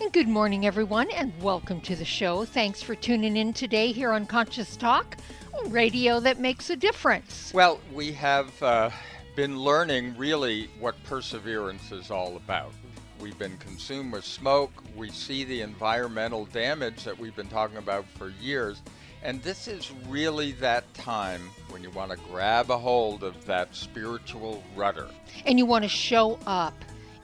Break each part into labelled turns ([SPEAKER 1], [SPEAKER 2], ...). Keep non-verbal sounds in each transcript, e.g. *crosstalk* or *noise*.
[SPEAKER 1] And good morning, everyone, and welcome to the show. Thanks for tuning in today here on Conscious Talk, radio that makes a difference.
[SPEAKER 2] Well, we have uh, been learning really what perseverance is all about. We've been consumed with smoke. We see the environmental damage that we've been talking about for years. And this is really that time when you want to grab a hold of that spiritual rudder.
[SPEAKER 1] And you want to show up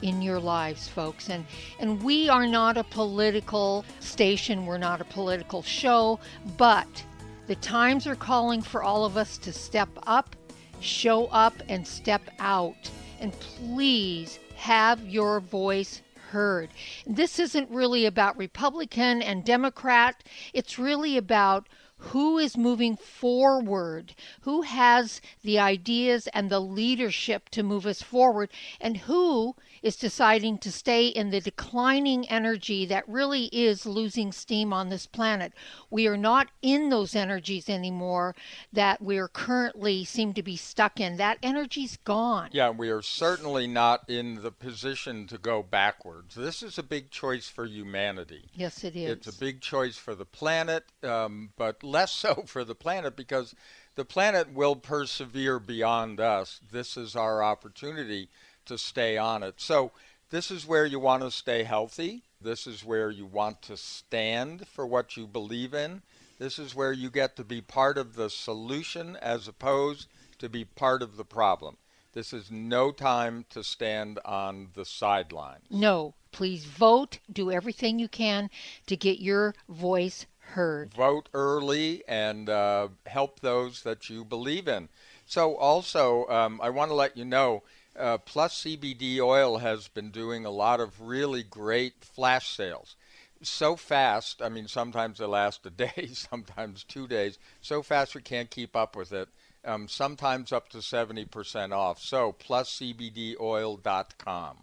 [SPEAKER 1] in your lives, folks. And and we are not a political station, we're not a political show, but the times are calling for all of us to step up, show up and step out. And please have your voice heard. This isn't really about Republican and Democrat. It's really about who is moving forward, who has the ideas and the leadership to move us forward, and who is deciding to stay in the declining energy that really is losing steam on this planet. We are not in those energies anymore that we are currently seem to be stuck in. That energy's gone.
[SPEAKER 2] Yeah, we are certainly not in the position to go backwards. This is a big choice for humanity.
[SPEAKER 1] Yes, it is.
[SPEAKER 2] It's a big choice for the planet, um, but less so *laughs* for the planet because the planet will persevere beyond us. This is our opportunity to stay on it. So, this is where you want to stay healthy. This is where you want to stand for what you believe in. This is where you get to be part of the solution as opposed to be part of the problem. This is no time to stand on the sidelines.
[SPEAKER 1] No, please vote. Do everything you can to get your voice heard.
[SPEAKER 2] Vote early and uh, help those that you believe in. So, also, um, I want to let you know uh, Plus CBD oil has been doing a lot of really great flash sales. So fast, I mean, sometimes they last a day, *laughs* sometimes two days. So fast we can't keep up with it. Um, sometimes up to 70% off. So, pluscbdoil.com.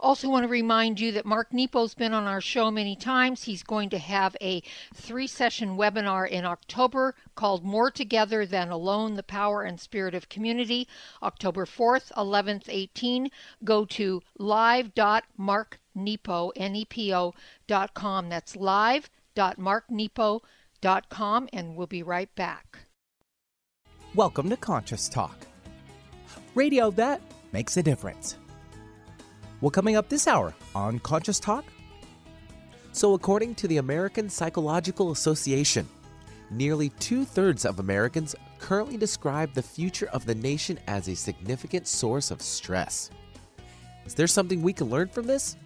[SPEAKER 1] Also, want to remind you that Mark Nepo's been on our show many times. He's going to have a three session webinar in October called More Together Than Alone The Power and Spirit of Community, October 4th, 11th, 18. Go to live.marknepo.com. That's live.marknepo.com, and we'll be right back.
[SPEAKER 3] Welcome to Conscious Talk, radio that makes a difference. Well, coming up this hour on Conscious Talk. So, according to the American Psychological Association, nearly two thirds of Americans currently describe the future of the nation as a significant source of stress. Is there something we can learn from this?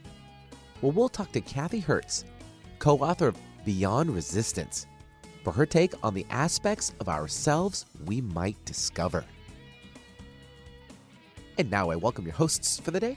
[SPEAKER 3] Well, we'll talk to Kathy Hertz, co author of Beyond Resistance, for her take on the aspects of ourselves we might discover. And now I welcome your hosts for the day.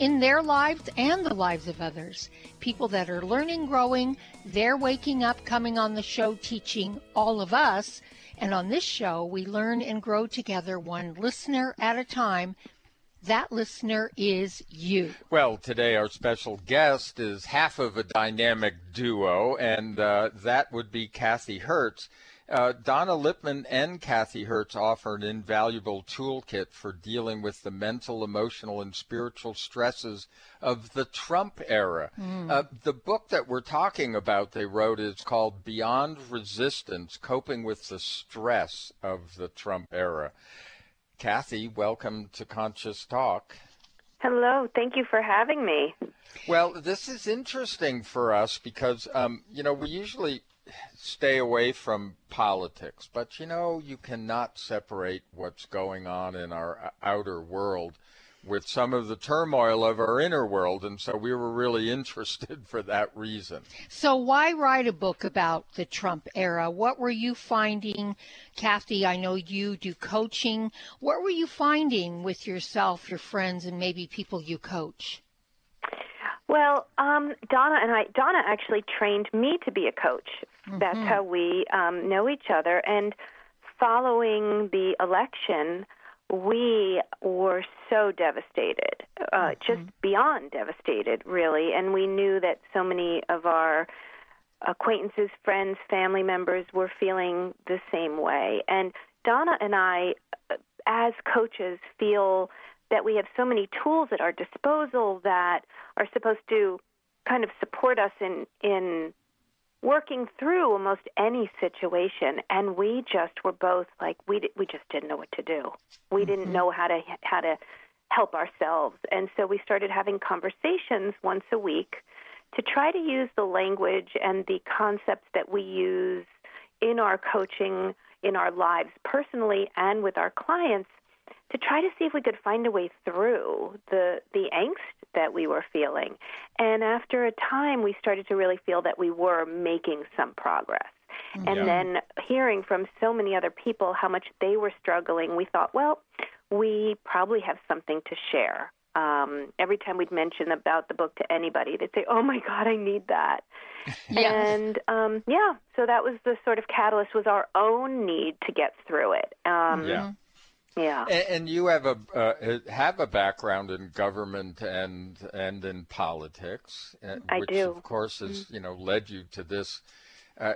[SPEAKER 1] in their lives and the lives of others. People that are learning, growing, they're waking up, coming on the show, teaching all of us. And on this show, we learn and grow together one listener at a time. That listener is you.
[SPEAKER 2] Well, today our special guest is half of a dynamic duo, and uh, that would be Kathy Hertz. Uh, Donna Lipman and Kathy Hertz offer an invaluable toolkit for dealing with the mental, emotional, and spiritual stresses of the Trump era. Mm. Uh, the book that we're talking about, they wrote, is called Beyond Resistance Coping with the Stress of the Trump Era. Kathy, welcome to Conscious Talk.
[SPEAKER 4] Hello, thank you for having me.
[SPEAKER 2] Well, this is interesting for us because, um, you know, we usually stay away from politics, but you know, you cannot separate what's going on in our outer world with some of the turmoil of our inner world. And so we were really *laughs* interested for that reason.
[SPEAKER 1] So, why write a book about the Trump era? What were you finding, Kathy? I know you do coaching. What were you finding with yourself, your friends, and maybe people you coach?
[SPEAKER 4] Well, um, Donna and I, Donna actually trained me to be a coach. Mm-hmm. That's how we um, know each other. And following the election, we were so devastated, uh, mm-hmm. just beyond devastated, really. And we knew that so many of our acquaintances, friends, family members were feeling the same way. And Donna and I, as coaches, feel that we have so many tools at our disposal that are supposed to kind of support us in in working through almost any situation and we just were both like we we just didn't know what to do. We mm-hmm. didn't know how to how to help ourselves. And so we started having conversations once a week to try to use the language and the concepts that we use in our coaching in our lives personally and with our clients to try to see if we could find a way through the the angst that we were feeling. And after a time, we started to really feel that we were making some progress. And yeah. then hearing from so many other people how much they were struggling, we thought, well, we probably have something to share. Um, every time we'd mention about the book to anybody, they'd say, "Oh my God, I need that." *laughs* yeah. And um, yeah, so that was the sort of catalyst was our own need to get through it. Um,
[SPEAKER 2] yeah.
[SPEAKER 4] Yeah.
[SPEAKER 2] And, you have a uh, have a background in government and and in politics, uh,
[SPEAKER 4] I
[SPEAKER 2] which
[SPEAKER 4] do.
[SPEAKER 2] of course has mm-hmm. you know led you to this uh,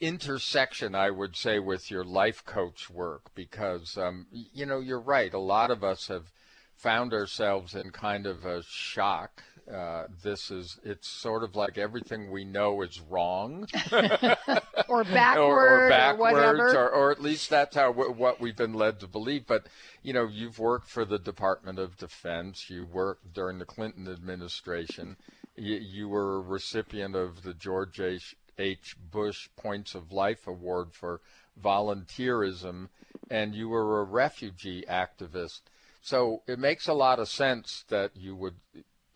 [SPEAKER 2] intersection, I would say, with your life coach work because um, you know you're right. A lot of us have found ourselves in kind of a shock uh, this is it's sort of like everything we know is wrong. *laughs* *laughs*
[SPEAKER 1] Or backward
[SPEAKER 2] or, or
[SPEAKER 1] backwards
[SPEAKER 2] or, or, or, at least that's how what we've been led to believe. But you know you've worked for the department of defense. You worked during the clinton administration. You, you were a recipient of the george h, h. Bush points of light award for volunteerism and you were a refugee activist. So it makes a lot of sense that you would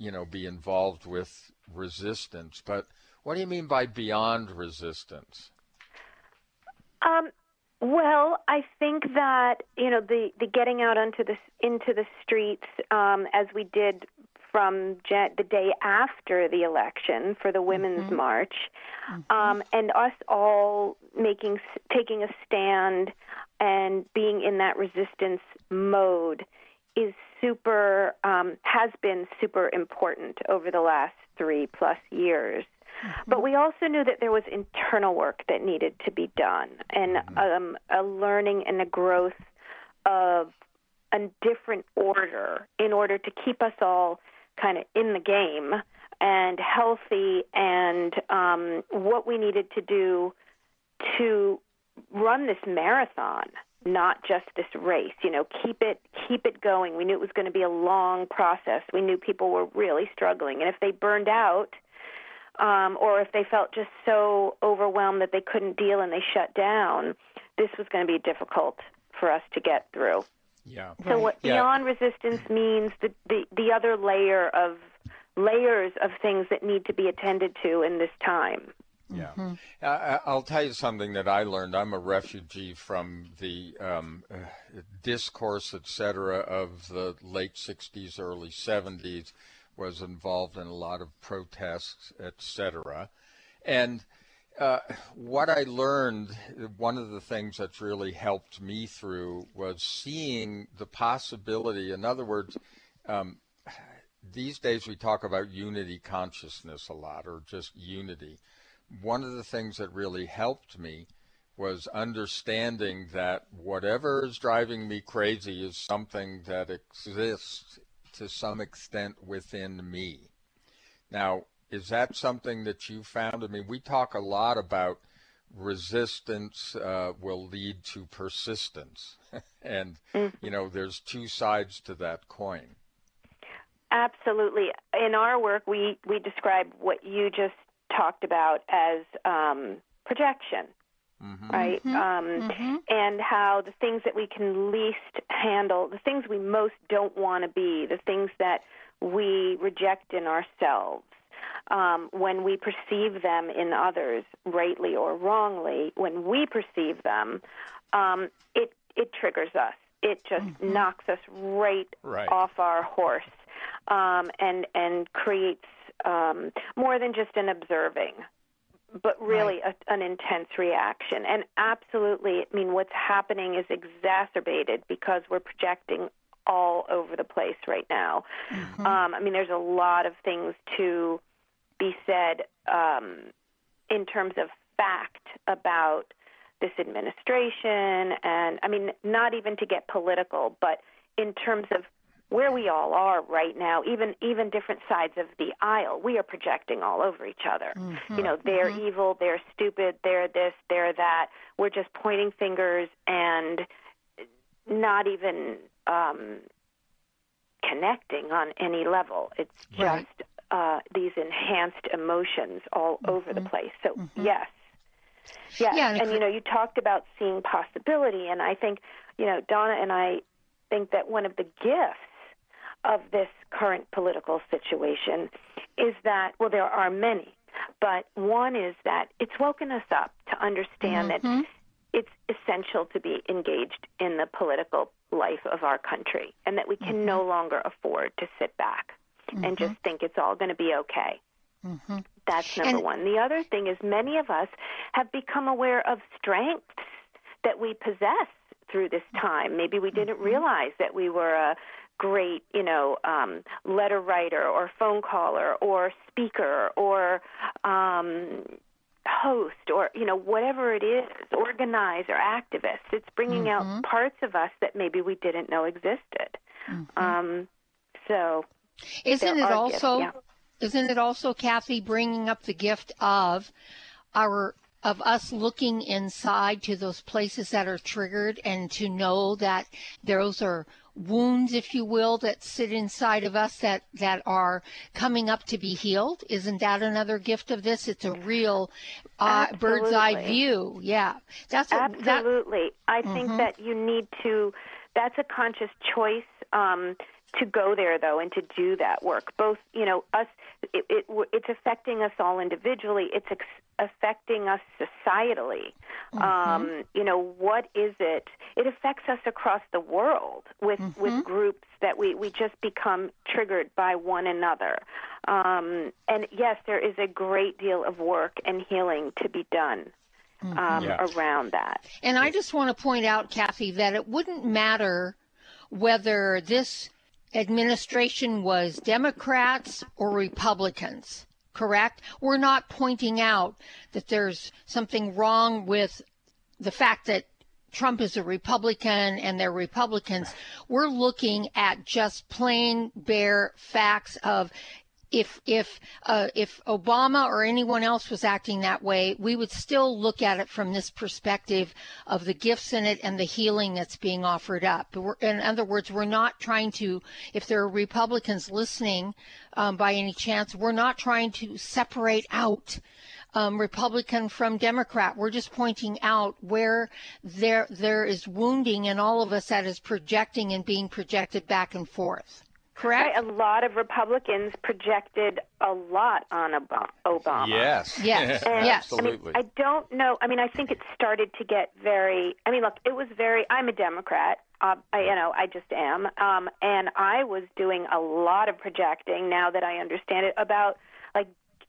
[SPEAKER 2] you know, be involved with resistance. But what do you mean by beyond resistance?
[SPEAKER 4] Um, well, I think that you know the the getting out onto the into the streets um, as we did from the day after the election for the Women's mm-hmm. March, mm-hmm. Um, and us all making taking a stand and being in that resistance mode is super um, has been super important over the last three plus years. Mm-hmm. But we also knew that there was internal work that needed to be done, and mm-hmm. um, a learning and a growth of a different order in order to keep us all kind of in the game and healthy, and um, what we needed to do to run this marathon not just this race you know keep it keep it going. We knew it was going to be a long process. We knew people were really struggling. And if they burned out um or if they felt just so overwhelmed that they couldn't deal and they shut down this was going to be difficult for us to get through.
[SPEAKER 2] Yeah.
[SPEAKER 4] So what
[SPEAKER 2] yeah.
[SPEAKER 4] beyond resistance means the, the the other layer of layers of things that need to be attended to in this time
[SPEAKER 2] yeah. Mm-hmm. I, will tell you something that I learned. I'm a refugee from the um, uh, discourse, et cetera, of the late 60s, early 70s, was involved in a lot of protests, et cetera. And uh, what I learned, one of the things that's really helped me through was seeing the possibility. In other words, um, these days we talk about unity consciousness a lot, or just unity one of the things that really helped me was understanding that whatever is driving me crazy is something that exists to some extent within me. Now, is that something that you found? I mean, we talk a lot about resistance uh, will lead to persistence. *laughs* and, mm. you know, there's two sides to that coin.
[SPEAKER 4] Absolutely. In our work, we, we describe what you just talked about as um, projection. mm-hmm. right? Mm-hmm. Um, mm-hmm. And how the things that we can least handle, the things we most don't want to be, the things that we reject in ourselves, um, when we perceive them in others, rightly or wrongly, when we perceive them, um, it it triggers us. It just mm-hmm. knocks us right, right, off our horse, um, and and creates um, more than just an observing, but really right. a, an intense reaction. And absolutely, I mean, what's happening is exacerbated because we're projecting all over the place right now. Mm-hmm. Um, I mean, there's a lot of things to be said um, in terms of fact about this administration, and I mean, not even to get political, but in terms of where we all are right now, even even different sides of the aisle, we are projecting all over each other. Mm-hmm. You know, they're mm-hmm. evil, they're stupid, they're this, they're that. We're just pointing fingers and not even um, connecting on any level. It's just right. uh, these enhanced emotions all mm-hmm. over the place. So mm-hmm. yes, yes, yeah, and, and you know, you talked about seeing possibility, and I think you know, Donna and I think that one of the gifts of this current political situation is that, well, there are many, but one is that it's woken us up to understand mm-hmm. that it's essential to be engaged in the political life of our country and that we can mm-hmm. no longer afford to sit back mm-hmm. and just think it's all going to be okay. Mm-hmm. That's number and, one. The other thing is many of us have become aware of strengths that we possess through this time. Maybe we didn't mm-hmm. realize that we were a great, you know, um, letter writer or phone caller or speaker or um, host or you know whatever it is, organizer, activist. It's bringing mm-hmm. out parts of us that maybe we didn't know existed. Mm-hmm. Um, so,
[SPEAKER 1] isn't it also? yeah. Isn't it also, Kathy, bringing up the gift of our of us looking inside to those places that are triggered and to know that those are wounds, if you will, that sit inside of us that, that are coming up to be healed. Isn't that another gift of this? It's a real uh, bird's eye view. Yeah,
[SPEAKER 4] that's a, absolutely. That, I think mm-hmm. that you need to. That's a conscious choice. Um, to go there though and to do that work both you know us it, it it's affecting us all individually it's ex- affecting us societally mm-hmm. um you know what is it it affects us across the world with mm-hmm. with groups that we we just become triggered by one another um and yes there is a great deal of work and healing to be done mm-hmm. um, yes. around that.
[SPEAKER 1] And I just want to point out, Kathy, that it wouldn't matter whether this administration was Democrats or Republicans, correct? We're not pointing out that there's something wrong with the fact that Trump is a Republican and they're Republicans. We're looking at just plain bare facts of if if uh, if Obama or anyone else was acting that way, we would still look at it from this perspective of the gifts in it and the healing that's being offered up. in other words, we're not trying to. If there are Republicans listening, um, by any chance, we're not trying to separate out. Um, Republican from Democrat. We're just pointing out where there there is wounding in all of us that is projecting and being projected back and forth correct?
[SPEAKER 4] Right, a lot of Republicans projected a lot on Obama.
[SPEAKER 2] Yes.
[SPEAKER 1] Yes. *laughs*
[SPEAKER 2] And,
[SPEAKER 1] yes.
[SPEAKER 2] Absolutely.
[SPEAKER 4] I, mean, I don't know. I mean, I think it started to get very. I mean, look, it was very. I'm a Democrat. Uh, I, you know, I just am. Um, and I was doing a lot of projecting now that I understand it about like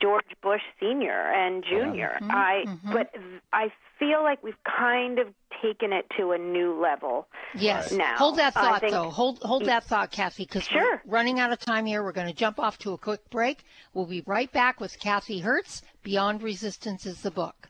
[SPEAKER 4] George Bush Senior and Junior. Mm-hmm, I mm-hmm. but I feel like we've kind of taken it to a new level.
[SPEAKER 1] Yes.
[SPEAKER 4] Now
[SPEAKER 1] hold that thought think, though. Hold hold that thought, Kathy, because
[SPEAKER 4] sure.
[SPEAKER 1] we're running out of time here. We're going to jump off to a quick break. We'll be right back with Kathy Hertz. Beyond Resistance is the book.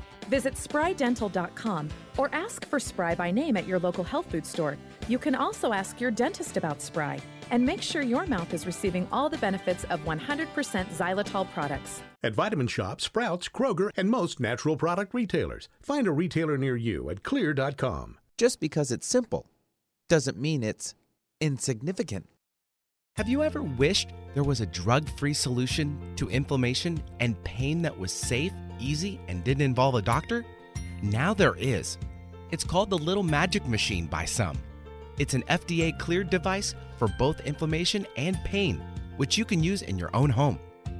[SPEAKER 5] Visit sprydental.com or ask for Spry by name at your local health food store. You can also ask your dentist about Spry and make sure your mouth is receiving all the benefits of 100% xylitol products.
[SPEAKER 6] At Vitamin Shoppe, Sprouts, Kroger, and most natural product retailers. Find a retailer near you at xlear.com.
[SPEAKER 3] Just because it's simple doesn't mean it's insignificant. Have you ever wished there was a drug free solution to inflammation and pain that was safe, easy, and didn't involve a doctor? Now there is. It's called the Little Magic Machine by some. It's an FDA cleared device for both inflammation and pain, which you can use in your own home.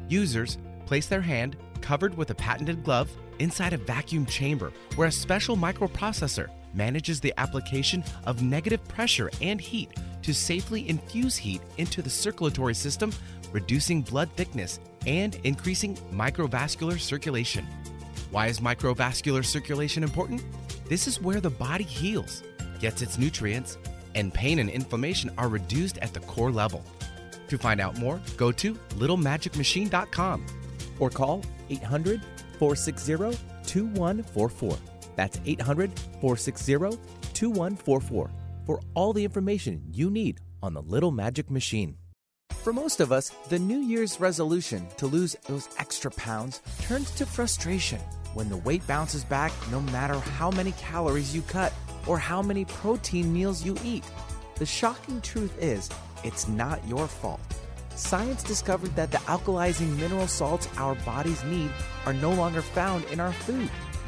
[SPEAKER 3] Users place their hand, covered with a patented glove, inside a vacuum chamber where a special microprocessor manages the application of negative pressure and heat to safely infuse heat into the circulatory system, reducing blood thickness and increasing microvascular circulation. Why is microvascular circulation important? This is where the body heals, gets its nutrients, and pain and inflammation are reduced at the core level. To find out more, go to littlemagicmachine.com or call 800 460 2144. That's 800 460 2144 for all the information you need on the Little Magic Machine. For most of us, the New Year's resolution to lose those extra pounds turns to frustration when the weight bounces back no matter how many calories you cut or how many protein meals you eat. The shocking truth is, it's not your fault. Science discovered that the alkalizing mineral salts our bodies need are no longer found in our food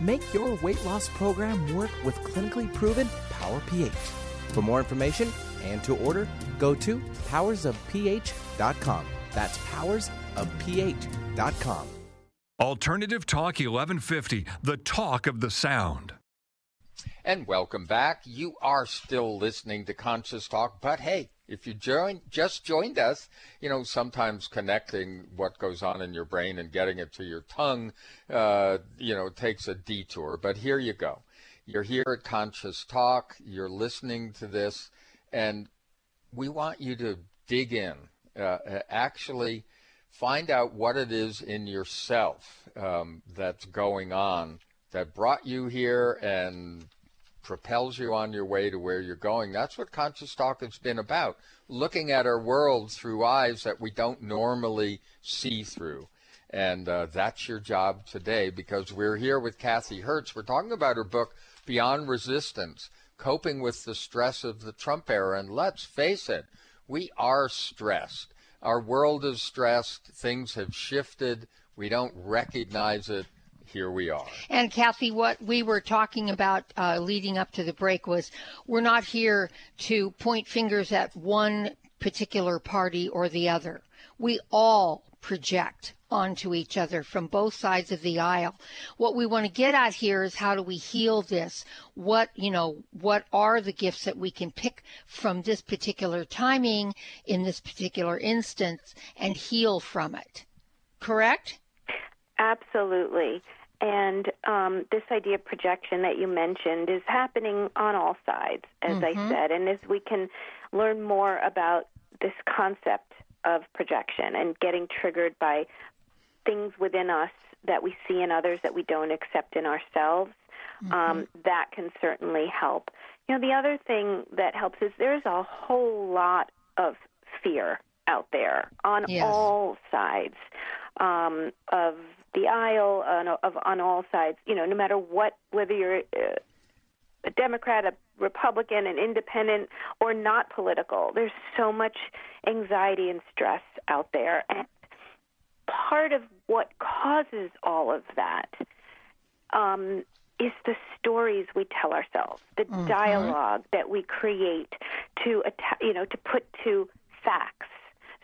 [SPEAKER 3] Make your weight loss program work with clinically proven Power pH. For more information and to order, go to powersofph.com. That's powersofph.com.
[SPEAKER 7] Alternative Talk 1150, the talk of the sound.
[SPEAKER 2] And welcome back. You are still listening to Conscious Talk, but hey, if you join, just joined us, you know, sometimes connecting what goes on in your brain and getting it to your tongue, uh, you know, takes a detour. But here you go. You're here at Conscious Talk. You're listening to this, and we want you to dig in. Uh, actually, find out what it is in yourself um, that's going on that brought you here and propels you on your way to where you're going. That's what conscious talk has been about. Looking at our world through eyes that we don't normally see through. And uh, that's your job today because we're here with Kathy Hertz. We're talking about her book, Beyond Resistance Coping with the Stress of the Trump Era. And let's face it, we are stressed. Our world is stressed. Things have shifted. We don't recognize it here we are.
[SPEAKER 1] And Kathy, what we were talking about uh, leading up to the break was we're not here to point fingers at one particular party or the other. We all project onto each other from both sides of the aisle. What we want to get at here is how do we heal this? What, you know, what are the gifts that we can pick from this particular timing in this particular instance and heal from it? Correct?
[SPEAKER 4] Absolutely. And um, this idea of projection that you mentioned is happening on all sides, as mm-hmm. I said. And as we can learn more about this concept of projection and getting triggered by things within us that we see in others that we don't accept in ourselves, mm-hmm. um, that can certainly help. You know, the other thing that helps is there's a whole lot of fear out there on yes. all sides um, of the aisle on, of, on all sides. You know, no matter what, whether you're uh, a Democrat, a Republican, an independent, or not political, there's so much anxiety and stress out there. And part of what causes all of that um, is the stories we tell ourselves, the mm-hmm. dialogue that we create to, you know, to put to facts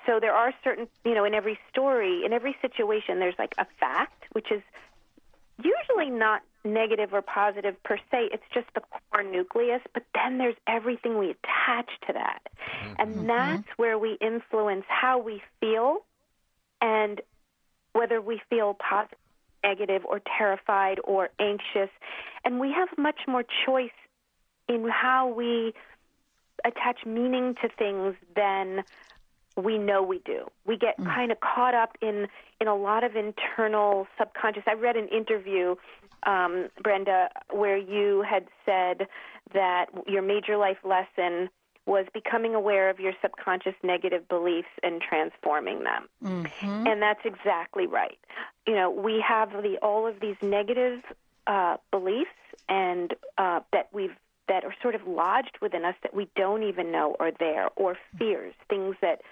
[SPEAKER 4] so there are certain, you know, in every story, in every situation, there's like a fact, which is usually not negative or positive per se. It's just the core nucleus, but then there's everything we attach to that. Mm-hmm. And that's where we influence how we feel and whether we feel positive, negative, or terrified or anxious. And we have much more choice in how we attach meaning to things than we know we do. We get mm. kind of caught up in in a lot of internal subconscious. I read an interview, um, Brenda, where you had said that your major life lesson was becoming aware of your subconscious negative beliefs and transforming them. Mm-hmm. And that's exactly right. You know, we have the all of these negative uh, beliefs and uh, that we've that are sort of lodged within us that we don't even know are there, or fears, things that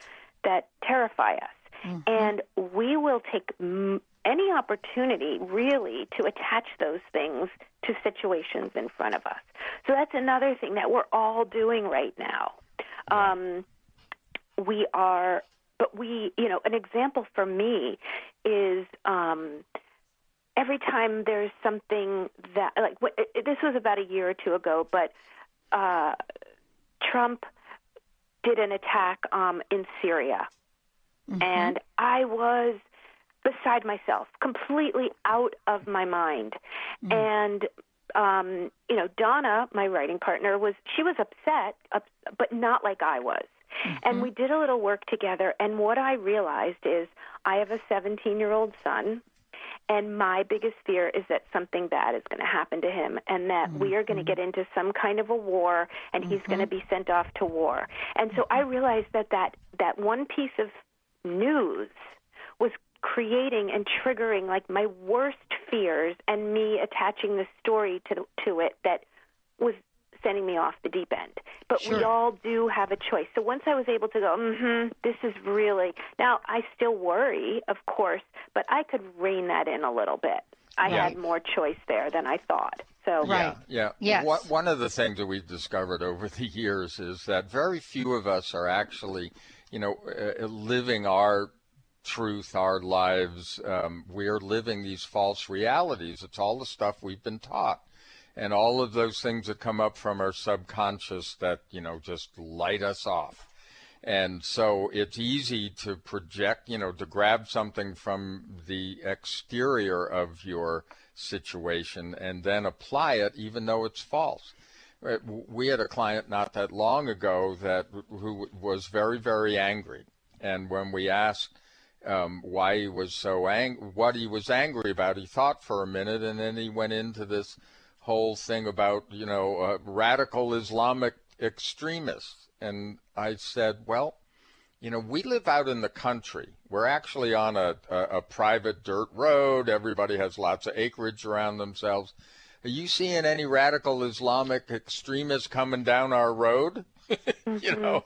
[SPEAKER 4] that terrify us. Mm-hmm. And we will take m- any opportunity, really, to attach those things to situations in front of us. So that's another thing that we're all doing right now. Um, we are, but we, you know, an example for me is. Um, every time there's something that like this was about a year or two ago, but uh, Trump did an attack um, in Syria, mm-hmm. and I was beside myself, completely out of my mind, mm-hmm. and. Um, you know, Donna, my writing partner, was she was upset, but not like I was. Mm-hmm. And we did a little work together. And what I realized is I have a 17 year old son and my biggest fear is that something bad is going to happen to him and that mm-hmm. we are going to get into some kind of a war and mm-hmm. he's going to be sent off to war. And so I mm-hmm. realized that that, that one piece of news was creating and triggering like my worst fears and me attaching the story to to it that was sending me off the deep end. But sure. we all do have a choice. So once I was able to go, mm-hmm, this is really now I still worry, of course, but I could rein that in a little bit. I yeah. had more choice there than I thought. So
[SPEAKER 2] right, yeah, yeah. Yes. One of the things that we've discovered over the years is that very few of us are actually, you know, uh, living our truth, our lives. Um, we're living these false realities. It's all the stuff we've been taught and all of those things that come up from our subconscious that you know just light us off. And so it's easy to project you know to grab something from the exterior of your situation and then apply it even though it's false. Uh, we had a client not that long ago that who was very very angry. And when we asked um, why he was so angry, what he was angry about, he thought for a minute, and then he went into this whole thing about, you know, uh, radical Islamic extremists. And I said, well, you know, we live out in the country. We're actually on a, a, a private dirt road. Everybody has lots of acreage around themselves. Are you seeing any radical Islamic extremists coming down our road? *laughs* mm-hmm. you know,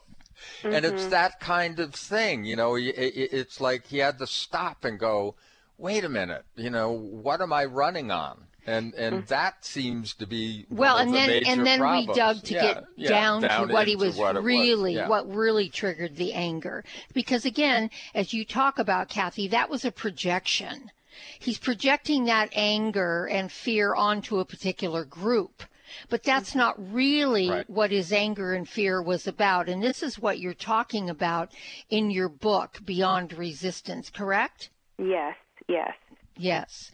[SPEAKER 2] mm-hmm. and it's that kind of thing. You know, it's like he had to stop and go, wait a minute, you know, what am I running on? And and mm. that seems to be
[SPEAKER 1] well,
[SPEAKER 2] and
[SPEAKER 1] then
[SPEAKER 2] the
[SPEAKER 1] and then
[SPEAKER 2] problems.
[SPEAKER 1] we dug to
[SPEAKER 2] yeah,
[SPEAKER 1] get
[SPEAKER 2] yeah,
[SPEAKER 1] down,
[SPEAKER 2] down
[SPEAKER 1] to what he was
[SPEAKER 2] what
[SPEAKER 1] really,
[SPEAKER 2] was. Yeah.
[SPEAKER 1] what really triggered the anger. Because again, as you talk about Kathy, that was a projection. He's projecting that anger and fear onto a particular group. But that's mm-hmm. not really
[SPEAKER 2] Right.
[SPEAKER 1] what his anger and fear was about. And this is what you're talking about in your book, Beyond Resistance, correct?
[SPEAKER 4] Yes, yes.
[SPEAKER 1] Yes.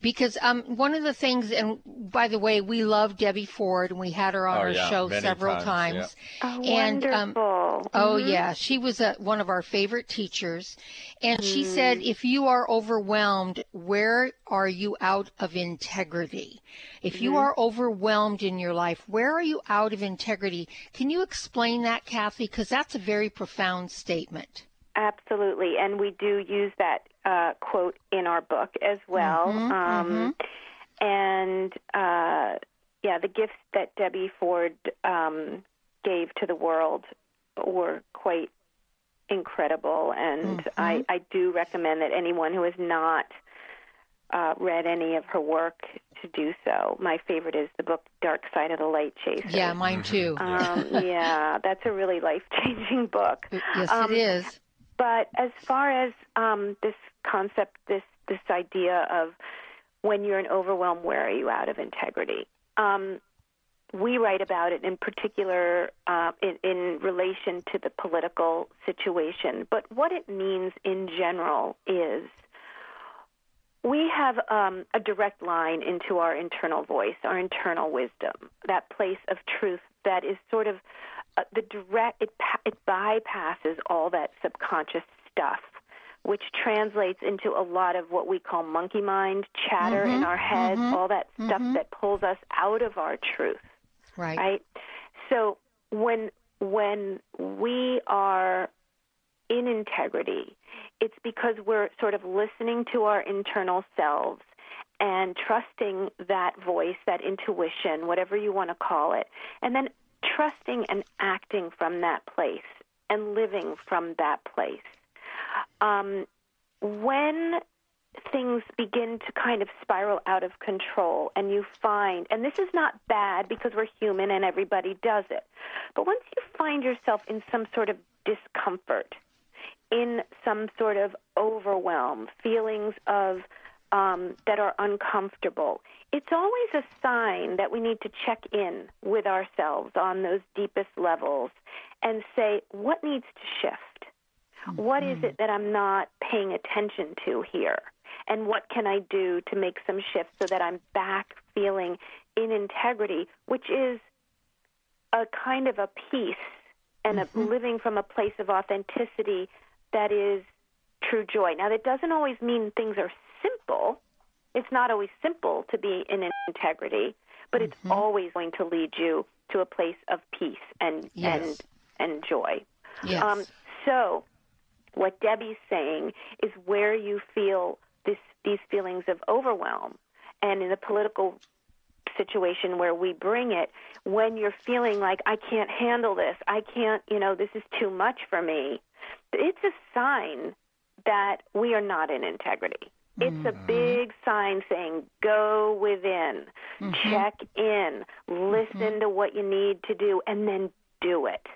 [SPEAKER 1] Because um, one of the things, and by the way, we love Debbie Ford, and we had her on
[SPEAKER 2] Oh,
[SPEAKER 1] our
[SPEAKER 2] yeah,
[SPEAKER 1] show several
[SPEAKER 2] times,
[SPEAKER 1] times.
[SPEAKER 4] Oh,
[SPEAKER 1] And, um,
[SPEAKER 4] wonderful.
[SPEAKER 1] Oh,
[SPEAKER 4] Mhm.
[SPEAKER 1] yeah. She was a, one of our favorite teachers. And she
[SPEAKER 4] Mm.
[SPEAKER 1] said, if you are overwhelmed, where are you out of integrity? If you
[SPEAKER 4] Mhm.
[SPEAKER 1] are overwhelmed in your life, where are you out of integrity? Can you explain that, Kathy? Because that's a very profound statement.
[SPEAKER 4] Absolutely, and we do use that uh, quote in our book as well.
[SPEAKER 1] Mhm,
[SPEAKER 4] um, And uh, yeah, the gifts that Debbie Ford um, gave to the world were quite incredible, and
[SPEAKER 1] Mhm.
[SPEAKER 4] I, I do recommend that anyone who has not uh, read any of her work to do so. My favorite is the book Dark Side of the Light Chaser.
[SPEAKER 1] Yeah, mine too.
[SPEAKER 4] Um, yeah, that's a really life changing book.
[SPEAKER 1] yes,
[SPEAKER 4] um,
[SPEAKER 1] it is.
[SPEAKER 4] But as far as um, this concept, this this idea of when you're in overwhelm, where are you out of integrity? Um, we write about it in particular uh, in, in relation to the political situation. But what it means in general is we have um, a direct line into our internal voice, our internal wisdom, that place of truth that is sort of uh, the direct. It it bypasses all that subconscious stuff, which translates into a lot of what we call monkey mind chatter in
[SPEAKER 1] Mhm,
[SPEAKER 4] our heads,
[SPEAKER 1] mhm,
[SPEAKER 4] all that stuff
[SPEAKER 1] mhm.
[SPEAKER 4] that pulls us out of our truth
[SPEAKER 1] Right.
[SPEAKER 4] right? So when when we are in integrity, it's because we're sort of listening to our internal selves and trusting that voice, that intuition, whatever you want to call it, and then trusting and acting from that place and living from that place. Um, when things begin to kind of spiral out of control and you find and this is not bad because we're human and everybody does it but once you find yourself in some sort of discomfort in some sort of overwhelm feelings of um, that are uncomfortable. It's always a sign that we need to check in with ourselves on those deepest levels and say what needs to shift? What is it that I'm not paying attention to here? And what can I do to make some shifts so that I'm back feeling in integrity, which is a kind of a peace and a living from a place of authenticity that is true joy. Now, that doesn't always mean things are simple. It's not always simple to be in integrity, but it's always going to lead you to a place of peace and
[SPEAKER 1] Yes.
[SPEAKER 4] and and joy.
[SPEAKER 1] Yes.
[SPEAKER 4] Um, so, what Debbie's saying is where you feel this, these feelings of overwhelm, and in a political situation where we bring it, when you're feeling like I can't handle this, I can't, you know, this is too much for me, it's a sign that we are not in integrity. It's a mm-hmm. big sign saying go within, mm-hmm. check in, mm-hmm. listen to what you need to do, and then do it.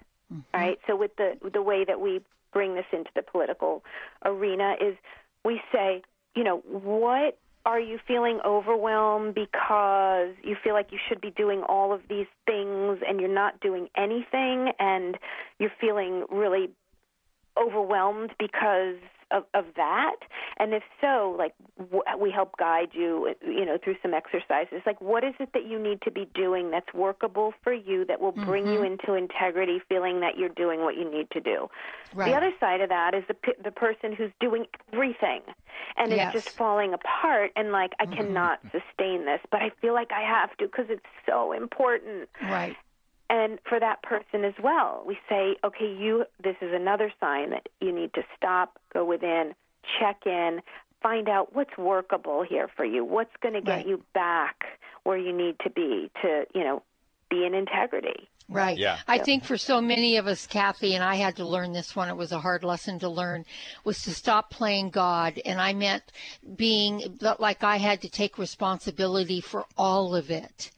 [SPEAKER 4] Right? So with the the way that we bring this into the political arena is we say, you know, what are you feeling overwhelmed because you feel like you should be doing all of these things and you're not doing anything and you're feeling really overwhelmed because of, of that? And if so, like w- we help guide you, you know, through some exercises. Like, what is it that you need to be doing that's workable for you that will bring you mm-hmm. into integrity, feeling that you're doing what you need to do?
[SPEAKER 1] Right.
[SPEAKER 4] The other side of that is the p- the person who's doing everything and
[SPEAKER 1] Yes.
[SPEAKER 4] it's just falling apart and like I mm-hmm. cannot sustain this, but I feel like I have to because it's so important.
[SPEAKER 1] Right.
[SPEAKER 4] And for that person as well, we say, okay, you this is another sign that you need to stop, go within, check in, find out what's workable here for you. What's going to get
[SPEAKER 1] Right.
[SPEAKER 4] you back where you need to be to, you know, be in integrity.
[SPEAKER 1] Right.
[SPEAKER 2] Yeah.
[SPEAKER 1] I think for so many of us, Kathy, and I had to learn this one, it was a hard lesson to learn, was to stop playing God. And I meant being like I had to take responsibility for all of it.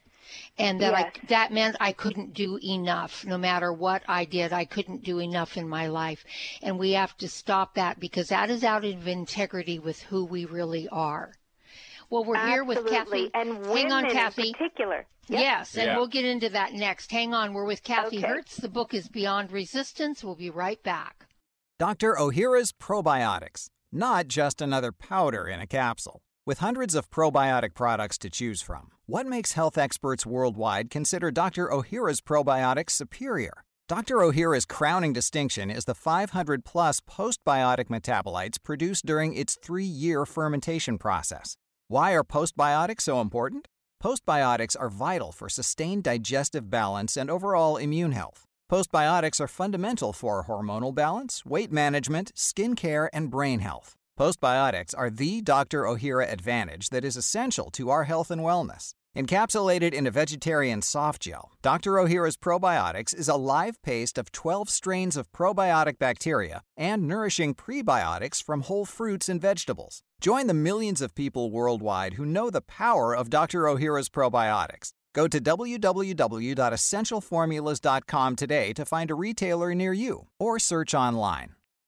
[SPEAKER 1] And that
[SPEAKER 4] Yes.
[SPEAKER 1] I, that meant I couldn't do enough. No matter what I did, I couldn't do enough in my life. And we have to stop that because that is out of integrity with who we really are. Well, we're here with Kathy.
[SPEAKER 4] And
[SPEAKER 1] Hang on,
[SPEAKER 4] women
[SPEAKER 1] Kathy.
[SPEAKER 4] in particular. Yep.
[SPEAKER 1] Yes, and
[SPEAKER 2] Yeah.
[SPEAKER 1] we'll get into that next. Hang on, we're with Kathy
[SPEAKER 4] Okay.
[SPEAKER 1] Hertz. The book is Beyond Resistance. We'll be right back.
[SPEAKER 8] Dr. O'Hara's Probiotics, not just another powder in a capsule. With hundreds of probiotic products to choose from, what makes health experts worldwide consider Dr. Ohhira's probiotics superior? Dr. Ohhira's crowning distinction is the 500 plus postbiotic metabolites produced during its three year fermentation process. Why are postbiotics so important? Postbiotics are vital for sustained digestive balance and overall immune health. Postbiotics are fundamental for hormonal balance, weight management, skin care, and brain health. Postbiotics are the Dr. Ohhira advantage that is essential to our health and wellness. Encapsulated in a vegetarian soft gel, Dr. Ohhira's Probiotics is a live paste of 12 strains of probiotic bacteria and nourishing prebiotics from whole fruits and vegetables. Join the millions of people worldwide who know the power of Dr. Ohhira's probiotics. Go to www.essentialformulas.com today to find a retailer near you or search online.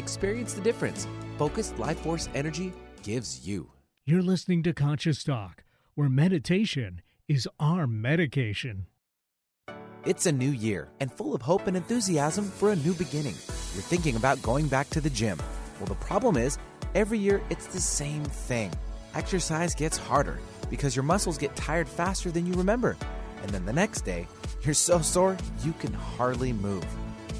[SPEAKER 3] Experience the difference Focused Life Force Energy gives you.
[SPEAKER 9] You're listening to Conscious Talk, where meditation is our medication.
[SPEAKER 3] It's a new year and full of hope and enthusiasm for a new beginning. You're thinking about going back to the gym. Well, the problem is, every year it's the same thing. Exercise gets harder because your muscles get tired faster than you remember. And then the next day, you're so sore you can hardly move.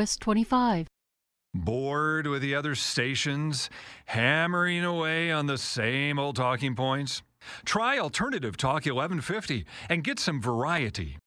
[SPEAKER 10] Twist 25.
[SPEAKER 7] Bored with the other stations, hammering away on the same old talking points? Try Alternative Talk 1150 and get some variety.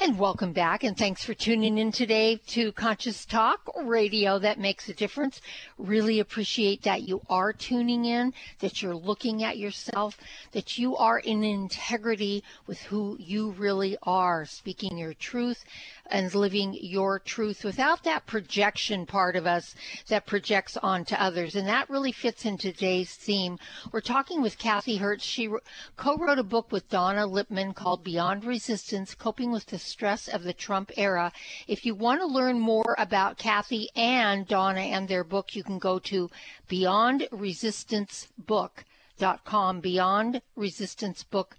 [SPEAKER 1] And welcome back, and thanks for tuning in today to Conscious Talk Radio that makes a difference. Really appreciate that you are tuning in, that you're looking at yourself, that you are in integrity with who you really are, speaking your truth and living your truth without that projection part of us that projects onto others. And that really fits in today's theme. We're talking with Kathy Hertz. She co wrote a book with Donna Lipman called Beyond Resistance Coping with the Stress of the Trump Era. If you want to learn more about Kathy and Donna and their book, you can go to Beyond Resistance Book dot com beyond resistance book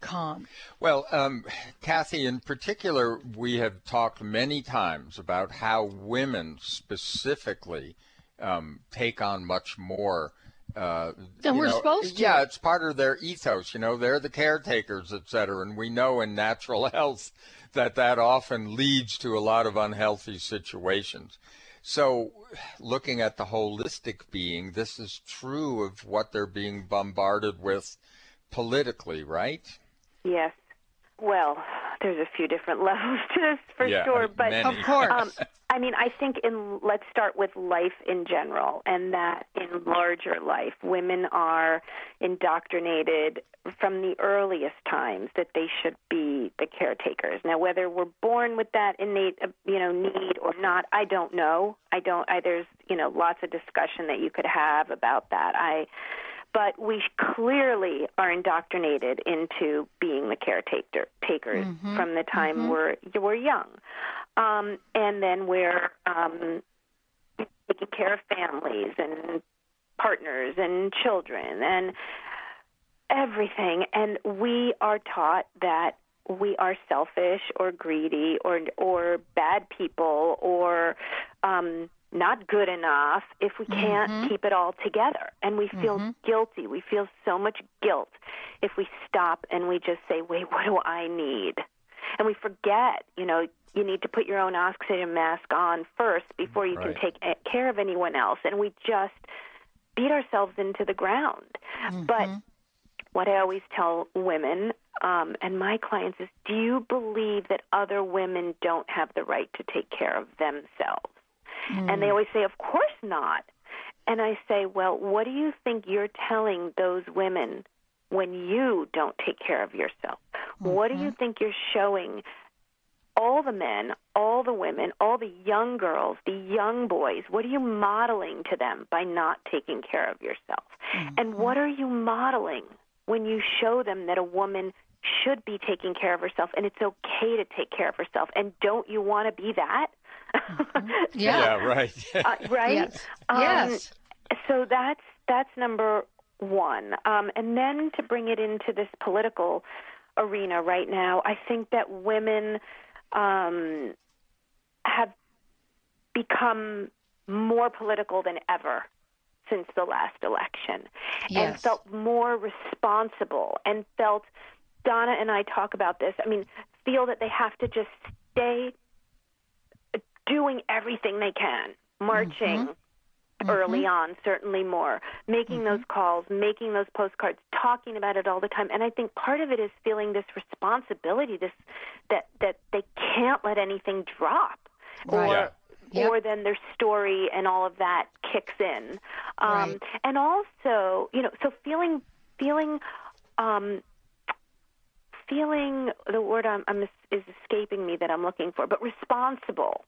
[SPEAKER 1] Com.
[SPEAKER 2] Well, um, Kathy, in particular, we have talked many times about how women specifically um, take on much more.
[SPEAKER 1] Uh, than we're
[SPEAKER 2] know,
[SPEAKER 1] supposed to.
[SPEAKER 2] Yeah, it's part of their ethos. You know, they're the caretakers, et cetera. And we know in natural *laughs* health that that often leads to a lot of unhealthy situations. So, looking at the holistic being, this is true of what they're being bombarded with politically, right?
[SPEAKER 4] Yes. Well, there's a few different *laughs* levels to this for
[SPEAKER 2] yeah,
[SPEAKER 4] sure, but
[SPEAKER 2] many.
[SPEAKER 1] of course. Um,
[SPEAKER 4] I mean, I think in let's start with life in general, and that in larger life, women are indoctrinated from the earliest times that they should be the caretakers. Now, whether we're born with that innate, uh, you know, need or not, I don't know. I don't. I, there's, you know, lots of discussion that you could have about that. I but we clearly are indoctrinated into being the caretaker takers mm-hmm. from the time mm-hmm. we're we're young, um, and then we're um, taking care of families and partners and children and everything, and we are taught that we are selfish or greedy or or bad people or um, not good enough if we can't mm-hmm. keep it all together. And we feel mm-hmm. guilty. We feel so much guilt if we stop and we just say, wait, *laughs* what do I need? And we forget, you know, you need to put your own oxygen mask on first before you right. can take care of anyone else. And we just beat ourselves into the ground. Mm-hmm. But what I always tell women um, and my clients is do you believe that other women don't have the right to take care of themselves? Mm. And they mm. always say, Of course not. And I say, Well, what do you think you're telling those women when you don't take care of yourself? Mm-hmm. What do you think you're showing all the men, all the women, all the young girls, the young boys? What are you modeling to them by not taking care of yourself? Mm-hmm. And what are you modeling when you show them that a woman should be taking care of herself and it's okay to take care of herself? And don't you want to be that?
[SPEAKER 1] Mm-hmm. *laughs*
[SPEAKER 2] Yeah.
[SPEAKER 1] yeah.
[SPEAKER 2] right. *laughs*
[SPEAKER 4] uh, right.
[SPEAKER 1] Yes.
[SPEAKER 4] Um,
[SPEAKER 1] yes.
[SPEAKER 4] So that's that's number one, um, and then to bring it into this political arena right now, I think that women um, have become more political than ever since the last election
[SPEAKER 1] yes.
[SPEAKER 4] and felt more responsible and felt Donna and I talk about this. I mean, feel that they have to just stay doing everything they can, marching mm-hmm. early mm-hmm. on, certainly more, making mm-hmm. those calls, making those postcards, talking about it all the time. And I think part of it is feeling this responsibility, this that that they can't let anything drop,
[SPEAKER 1] right.
[SPEAKER 4] or
[SPEAKER 1] yeah. Yep.
[SPEAKER 4] or then their story and all of that kicks in. Um,
[SPEAKER 1] right.
[SPEAKER 4] And also, you know, so feeling feeling um, feeling the word I'm, I'm, is escaping me that I'm looking for, but responsible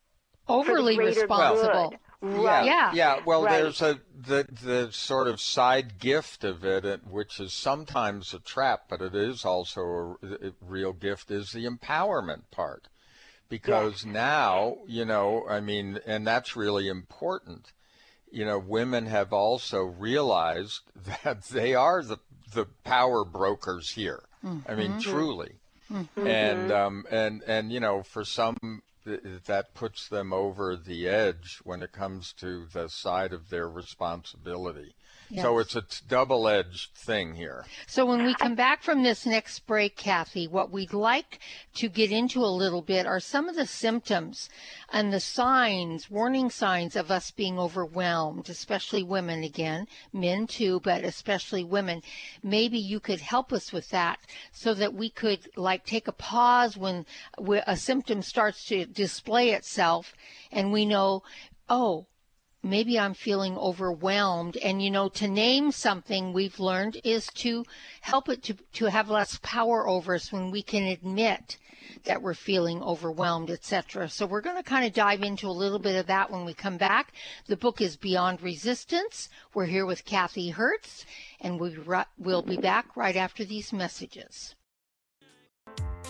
[SPEAKER 1] overly responsible.
[SPEAKER 4] Right.
[SPEAKER 1] Yeah.
[SPEAKER 2] Yeah. Well,
[SPEAKER 4] right.
[SPEAKER 2] there's a the the sort of side gift of it, which is sometimes a trap, but it is also a, a real gift. Is the empowerment part, because now you know, I mean, and that's really important. You know, women have also realized *laughs* that they are the the power brokers here. Mm-hmm. I mean, mm-hmm. truly. Mm-hmm. And um, and and you know, for some that puts them over the edge when it comes to the side of their responsibility. So it's a t- double edged thing here.
[SPEAKER 1] So when we come back from this next break, Kathy, what we'd like to get into a little bit are some of the symptoms and the signs, warning signs of us being overwhelmed, especially women again, men too, but especially women. Maybe you could help us with that so that we could like take a pause when a symptom starts to display itself and we know, oh, maybe I'm feeling overwhelmed. And, you know, to name something we've learned is to help it to, to have less power over us when we can admit that we're feeling overwhelmed, etc. So we're going to kind of dive into a little bit of that when we come back. The book is Beyond Resistance. We're here with Kathy Hertz, and we we'll be back right after these messages.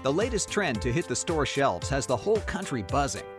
[SPEAKER 8] The latest trend to hit the store shelves has the whole country buzzing.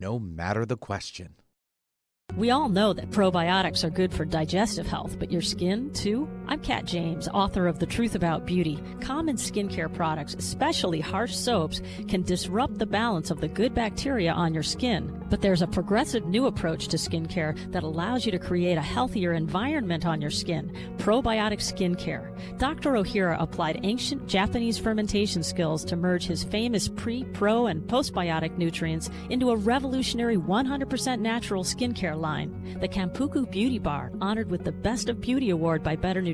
[SPEAKER 3] no matter the question.
[SPEAKER 11] We all know that probiotics are good for digestive health, but your skin too? I'm Kat James, author of The Truth About Beauty. Common skincare products, especially harsh soaps, can disrupt the balance of the good bacteria on your skin. But there's a progressive new approach to skincare that allows you to create a healthier environment on your skin probiotic skincare. Dr. Ohhira applied ancient Japanese fermentation skills to merge his famous pre, pro, and postbiotic nutrients into a revolutionary 100% natural skincare line. The Kampuku Beauty Bar, honored with the Best of Beauty Award by Better Nutrition,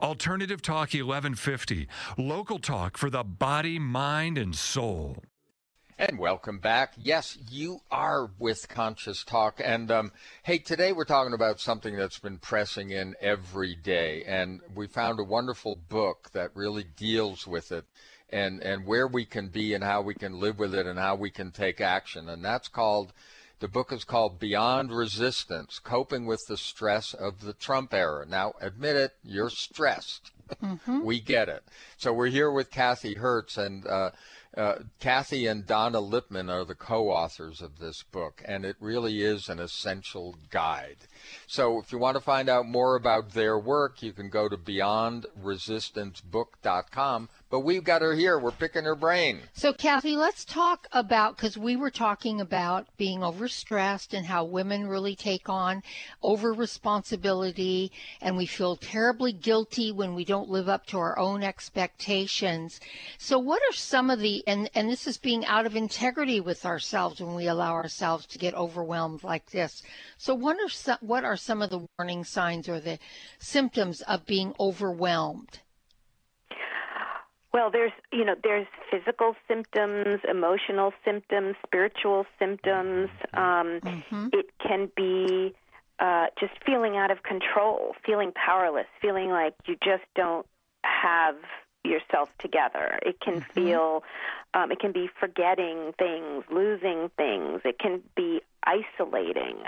[SPEAKER 7] Alternative Talk 1150, local talk for the body, mind, and soul.
[SPEAKER 2] And welcome back. Yes, you are with Conscious Talk. And um, hey, today we're talking about something that's been pressing in every day. And we found a wonderful book that really deals with it and, and where we can be and how we can live with it and how we can take action. And that's called, the book is called Beyond Resistance Coping with the Stress of the Trump Era. Now, admit it, you're stressed. Mm-hmm. we get it. So we're here with Kathy Hertz. And, uh, uh, Kathy and Donna Lipman are the co authors of this book, and it really is an essential guide. So, if you want to find out more about their work, you can go to beyondresistancebook.com but we've got her here. We're picking her brain.
[SPEAKER 1] So, Kathy, let's talk about because we were talking about being overstressed and how women really take on over responsibility, and we feel terribly guilty when we don't live up to our own expectations. So, what are some of the and and this is being out of integrity with ourselves when we allow ourselves to get overwhelmed like this. So, what are some, what are some of the warning signs or the symptoms of being overwhelmed?
[SPEAKER 4] Well, there's you know there's physical symptoms, emotional symptoms, spiritual symptoms. Um, mm-hmm. It can be uh, just feeling out of control, feeling powerless, feeling like you just don't have yourself together. It can mm-hmm. feel, um, it can be forgetting things, losing things. It can be isolating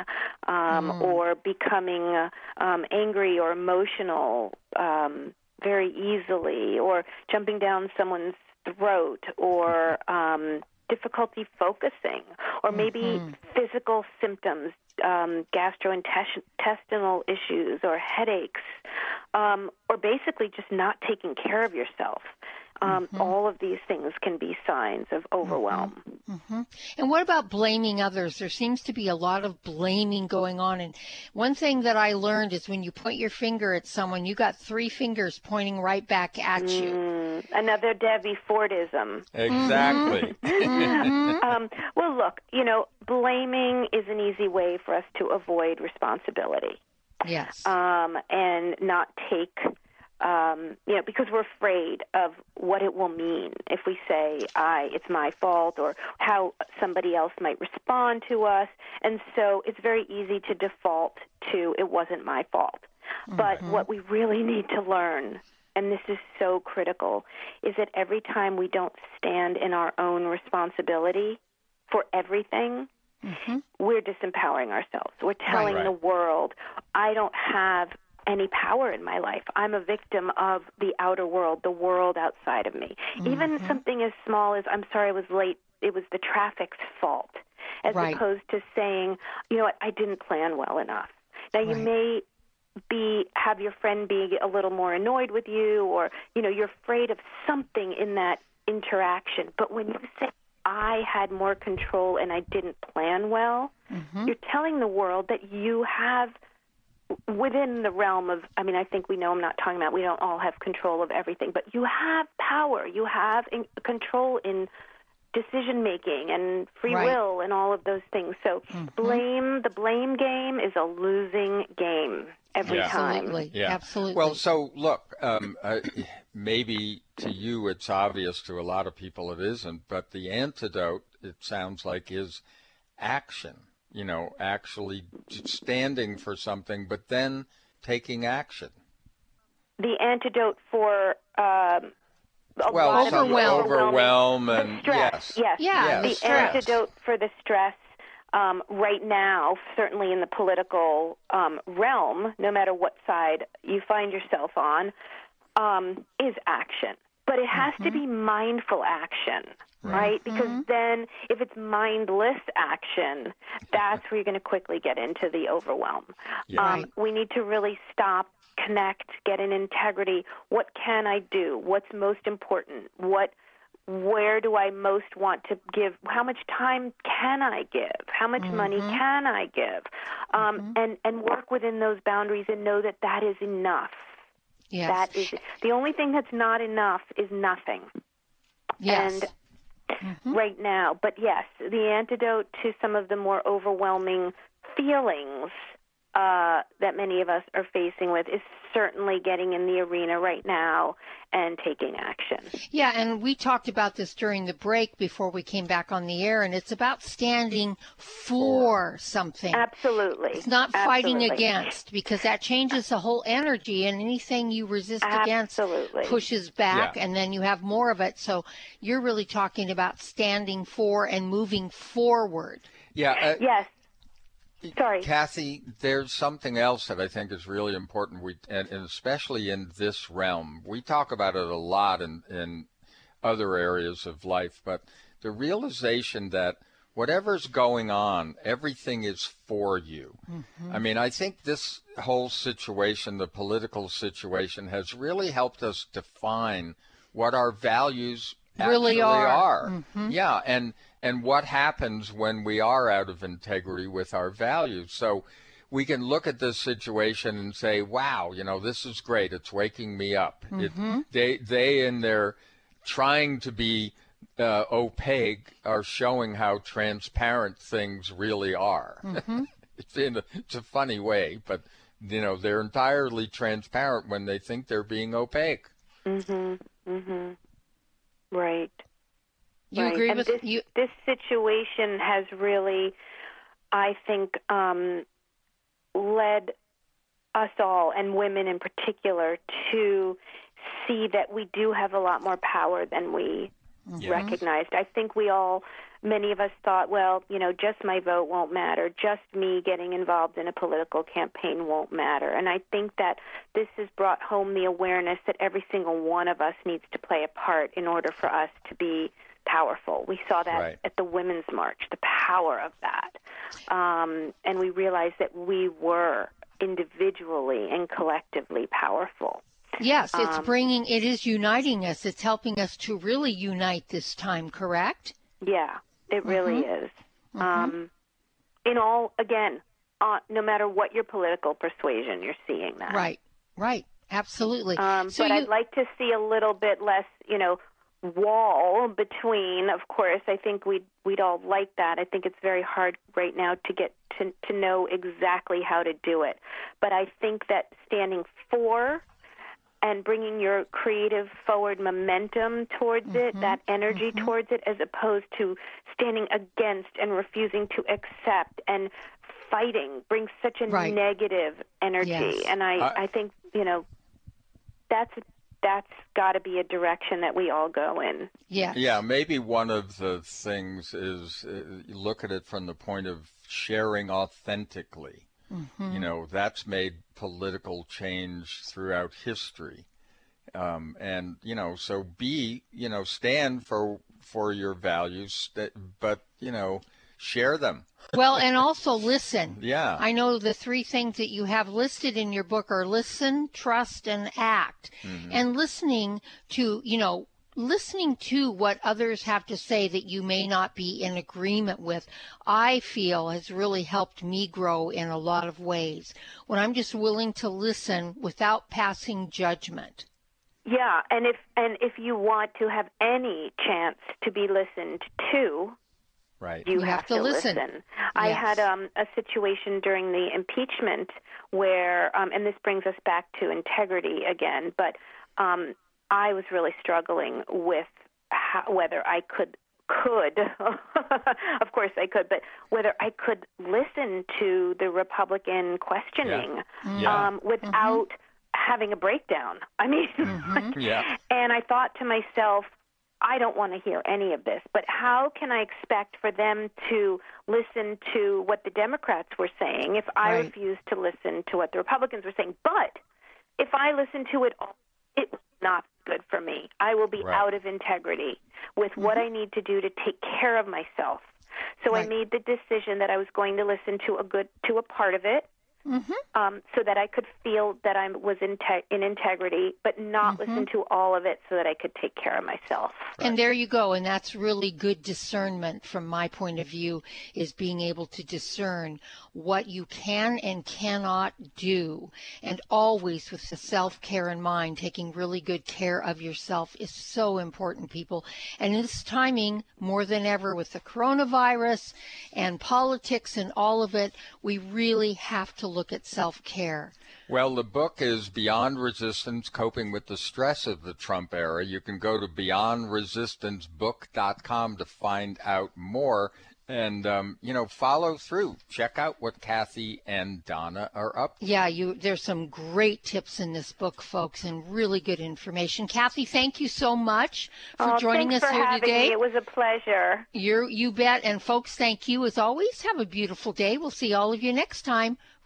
[SPEAKER 4] um, mm. or becoming um, angry or emotional. Um, very easily, or jumping down someone's throat, or um, difficulty focusing, or maybe mm-hmm. physical symptoms, um, gastrointestinal issues, or headaches, um, or basically just not taking care of yourself. Um, All of these things can be signs of overwhelm.
[SPEAKER 1] hmm And what about blaming others? There seems to be a lot of blaming going on. And one thing that I learned is when you point your finger at someone, you got three fingers pointing right back at you.
[SPEAKER 4] Mm, another Debbie Fordism.
[SPEAKER 2] Exactly. *laughs*
[SPEAKER 4] um, well, look, you know, blaming is an easy way for us to avoid responsibility.
[SPEAKER 1] Yes.
[SPEAKER 4] um, and not take, um, you know, because we're afraid of what it will mean if we say, "I, it's my fault," or how somebody else might respond to us, and so it's very easy to default to "it wasn't my fault." But what we really need to learn, and this is so critical, is that every time we don't stand in our own responsibility for everything, we're disempowering ourselves. We're telling
[SPEAKER 12] Right.
[SPEAKER 4] the world, I don't have any power in my life. I'm a victim of the outer world, the world outside of me. Even mm-hmm. something as small as, I'm sorry I was late, it was the traffic's fault, as
[SPEAKER 1] Right.
[SPEAKER 4] opposed to saying, you know what, I didn't plan well enough. Now, you may be have your friend be a little more annoyed with you or you know you're afraid of something in that interaction but when you say i had more control and i didn't plan well mm-hmm. you're telling the world that you have within the realm of i mean i think we know i'm not talking about we don't all have control of everything but you have power. You have in, control in decision making and free
[SPEAKER 1] Right.
[SPEAKER 4] will and all of those things. So blame the blame game is a losing game every time. Absolutely.
[SPEAKER 2] Yeah. Well, so look, um, uh, maybe to you it's obvious, to a lot of people it isn't, but the antidote, it sounds like, is action. You know, actually standing for something, but then taking action.
[SPEAKER 4] the antidote for um,
[SPEAKER 2] Well,
[SPEAKER 4] lot of
[SPEAKER 2] some
[SPEAKER 4] the
[SPEAKER 2] overwhelm and-
[SPEAKER 4] stress.
[SPEAKER 2] yes. Yeah,
[SPEAKER 4] the
[SPEAKER 2] the stress.
[SPEAKER 4] antidote for the stress um, right now, certainly in the political um, realm, no matter what side you find yourself on, um, is action. But it has to be mindful action, right? Because then, if it's mindless action, that's where you're going to quickly get into the overwhelm.
[SPEAKER 12] Yeah.
[SPEAKER 4] Um,
[SPEAKER 12] Right.
[SPEAKER 4] we need to really stop, connect, get in integrity. What can I do? What's most important? What where do I most want to give? How much time can I give? How much money can I give? Um, And and work within those boundaries and know that that is enough.
[SPEAKER 1] Yes.
[SPEAKER 4] That is the only thing that's not enough is nothing.
[SPEAKER 1] Yes.
[SPEAKER 4] And mm-hmm. right now, but yes, the antidote to some of the more overwhelming feelings uh, that many of us are facing with is certainly getting in the arena right now and taking action.
[SPEAKER 1] Yeah, and we talked about this during the break before we came back on the air, and it's about standing for something.
[SPEAKER 4] Absolutely.
[SPEAKER 1] It's not fighting
[SPEAKER 4] Absolutely.
[SPEAKER 1] against because that changes the whole energy, and anything you resist against pushes back,
[SPEAKER 2] Yeah.
[SPEAKER 1] and then you have more of it. So you're really talking about standing for and moving forward.
[SPEAKER 2] Yeah. Uh,
[SPEAKER 4] yes. Sorry.
[SPEAKER 2] Kathy, there's something else that I think is really important. We and, and especially in this realm, we talk about it a lot in in other areas of life, but the realization that whatever's going on, everything is for you. Mm-hmm. I mean, I think this whole situation, the political situation, has really helped us define what our values
[SPEAKER 1] Really
[SPEAKER 2] actually
[SPEAKER 1] are.
[SPEAKER 2] are.
[SPEAKER 1] Mhm.
[SPEAKER 2] Yeah, and and what happens when we are out of integrity with our values. So we can look at this situation and say, "Wow, you know, this is great. It's waking me up."
[SPEAKER 1] Mhm.
[SPEAKER 2] It, they they in their trying to be uh, opaque are showing how transparent things really are.
[SPEAKER 1] Mhm. *laughs*
[SPEAKER 2] it's in a, it's a funny way, but you know they're entirely transparent when they think they're being opaque.
[SPEAKER 4] Mhm. Mhm. Right.
[SPEAKER 1] You
[SPEAKER 4] right.
[SPEAKER 1] agree
[SPEAKER 4] and
[SPEAKER 1] with
[SPEAKER 4] this,
[SPEAKER 1] you?
[SPEAKER 4] This situation has really, I think, um, led us all, and women in particular, to see that we do have a lot more power than we
[SPEAKER 12] Yes.
[SPEAKER 4] recognized. I think we all, many of us thought, well, you know, just my vote won't matter. Just me getting involved in a political campaign won't matter. And I think that this has brought home the awareness that every single one of us needs to play a part in order for us to be powerful. We saw that
[SPEAKER 12] Right.
[SPEAKER 4] at the Women's March, the power of that. Um, and we realized that we were individually and collectively powerful.
[SPEAKER 1] Yes, it's
[SPEAKER 4] Um,
[SPEAKER 1] bringing, it is uniting us. It's helping us to really unite this time, correct?
[SPEAKER 4] Yeah, it really
[SPEAKER 1] Mhm.
[SPEAKER 4] is. Um, in all, again, uh, no matter what your political persuasion, you're seeing that.
[SPEAKER 1] Right, right. Absolutely.
[SPEAKER 4] Um,
[SPEAKER 1] so
[SPEAKER 4] but
[SPEAKER 1] you,
[SPEAKER 4] I'd like to see a little bit less, you know, wall between. Of course, I think we'd we'd all like that. I think it's very hard right now to get to to know exactly how to do it. But I think that standing for and bringing your creative forward momentum towards
[SPEAKER 1] Mm-hmm,
[SPEAKER 4] it, that energy towards it, as opposed to standing against and refusing to accept and fighting brings such a
[SPEAKER 1] Right.
[SPEAKER 4] negative energy.
[SPEAKER 1] Yes.
[SPEAKER 4] And I,
[SPEAKER 2] I-
[SPEAKER 4] I think, you know, that's that's got to be a direction that we all go in.
[SPEAKER 1] yeah.
[SPEAKER 2] Yeah, maybe one of the things is uh, look at it from the point of sharing authentically.
[SPEAKER 1] Mm-hmm.
[SPEAKER 2] You know, that's made political change throughout history. Um, and you know, so be you know stand for for your values, that, but you know, share them.
[SPEAKER 1] Well, and also listen. *laughs*
[SPEAKER 2] Yeah.
[SPEAKER 1] I know the three things that you have listed in your book are listen, trust, and act.
[SPEAKER 2] Mm-hmm.
[SPEAKER 1] And listening to, you know, listening to what others have to say that you may not be in agreement with, I feel has really helped me grow in a lot of ways. When I'm just willing to listen without passing judgment.
[SPEAKER 4] Yeah, and if and if you want to have any chance to be listened to,
[SPEAKER 2] Right.
[SPEAKER 4] you,
[SPEAKER 1] You have to listen.
[SPEAKER 4] I
[SPEAKER 1] Yes.
[SPEAKER 4] had um, a situation during the impeachment where, um, and this brings us back to integrity again, but um, I was really struggling with how, whether I could could *laughs* of course I could but whether I could listen to the Republican questioning
[SPEAKER 2] Yeah. Mm-hmm.
[SPEAKER 4] um mm-hmm. without having a breakdown *laughs* I mean mm-hmm.
[SPEAKER 2] Yeah.
[SPEAKER 4] and I thought to myself, I don't want to hear any of this, but how can I expect for them to listen to what the Democrats were saying if I
[SPEAKER 1] Right.
[SPEAKER 4] refuse to listen to what the Republicans were saying? But if I listen to it all, it was not good for me. I will be
[SPEAKER 2] Right.
[SPEAKER 4] out of integrity with what mm-hmm. I need to do to take care of myself. So I made the decision that I was going to listen to a good to a part of it
[SPEAKER 1] Mm-hmm.
[SPEAKER 4] um, so that I could feel that I was in, te- in integrity, but not
[SPEAKER 1] Mm-hmm.
[SPEAKER 4] listen to all of it so that I could take care of myself.
[SPEAKER 1] And there you go. And that's really good discernment from my point of view is being able to discern what you can and cannot do. And always with the self care in mind, taking really good care of yourself is so important, people. And in this timing, more than ever with the coronavirus and politics and all of it, we really have to look at self care.
[SPEAKER 2] Well, the book is Beyond Resistance Coping with the Stress of the Trump Era. You can go to beyondresistancebook.com to find out more and, um, you know, follow through. Check out what Kathy and Donna are up to.
[SPEAKER 1] Yeah, you there's some great tips in this book, folks, and really good information. Kathy, thank you so much for
[SPEAKER 4] oh,
[SPEAKER 1] joining
[SPEAKER 4] thanks
[SPEAKER 1] us
[SPEAKER 4] for
[SPEAKER 1] here
[SPEAKER 4] having
[SPEAKER 1] today.
[SPEAKER 4] Me. It was a pleasure.
[SPEAKER 1] You you bet. And folks, thank you as always. Have a beautiful day. We'll see all of you next time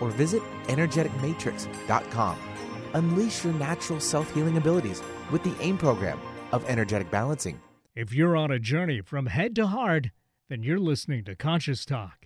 [SPEAKER 3] or visit energeticmatrix.com. Unleash your natural self healing abilities with the AIM program of energetic balancing.
[SPEAKER 9] If you're on a journey from head to heart, then you're listening to Conscious Talk.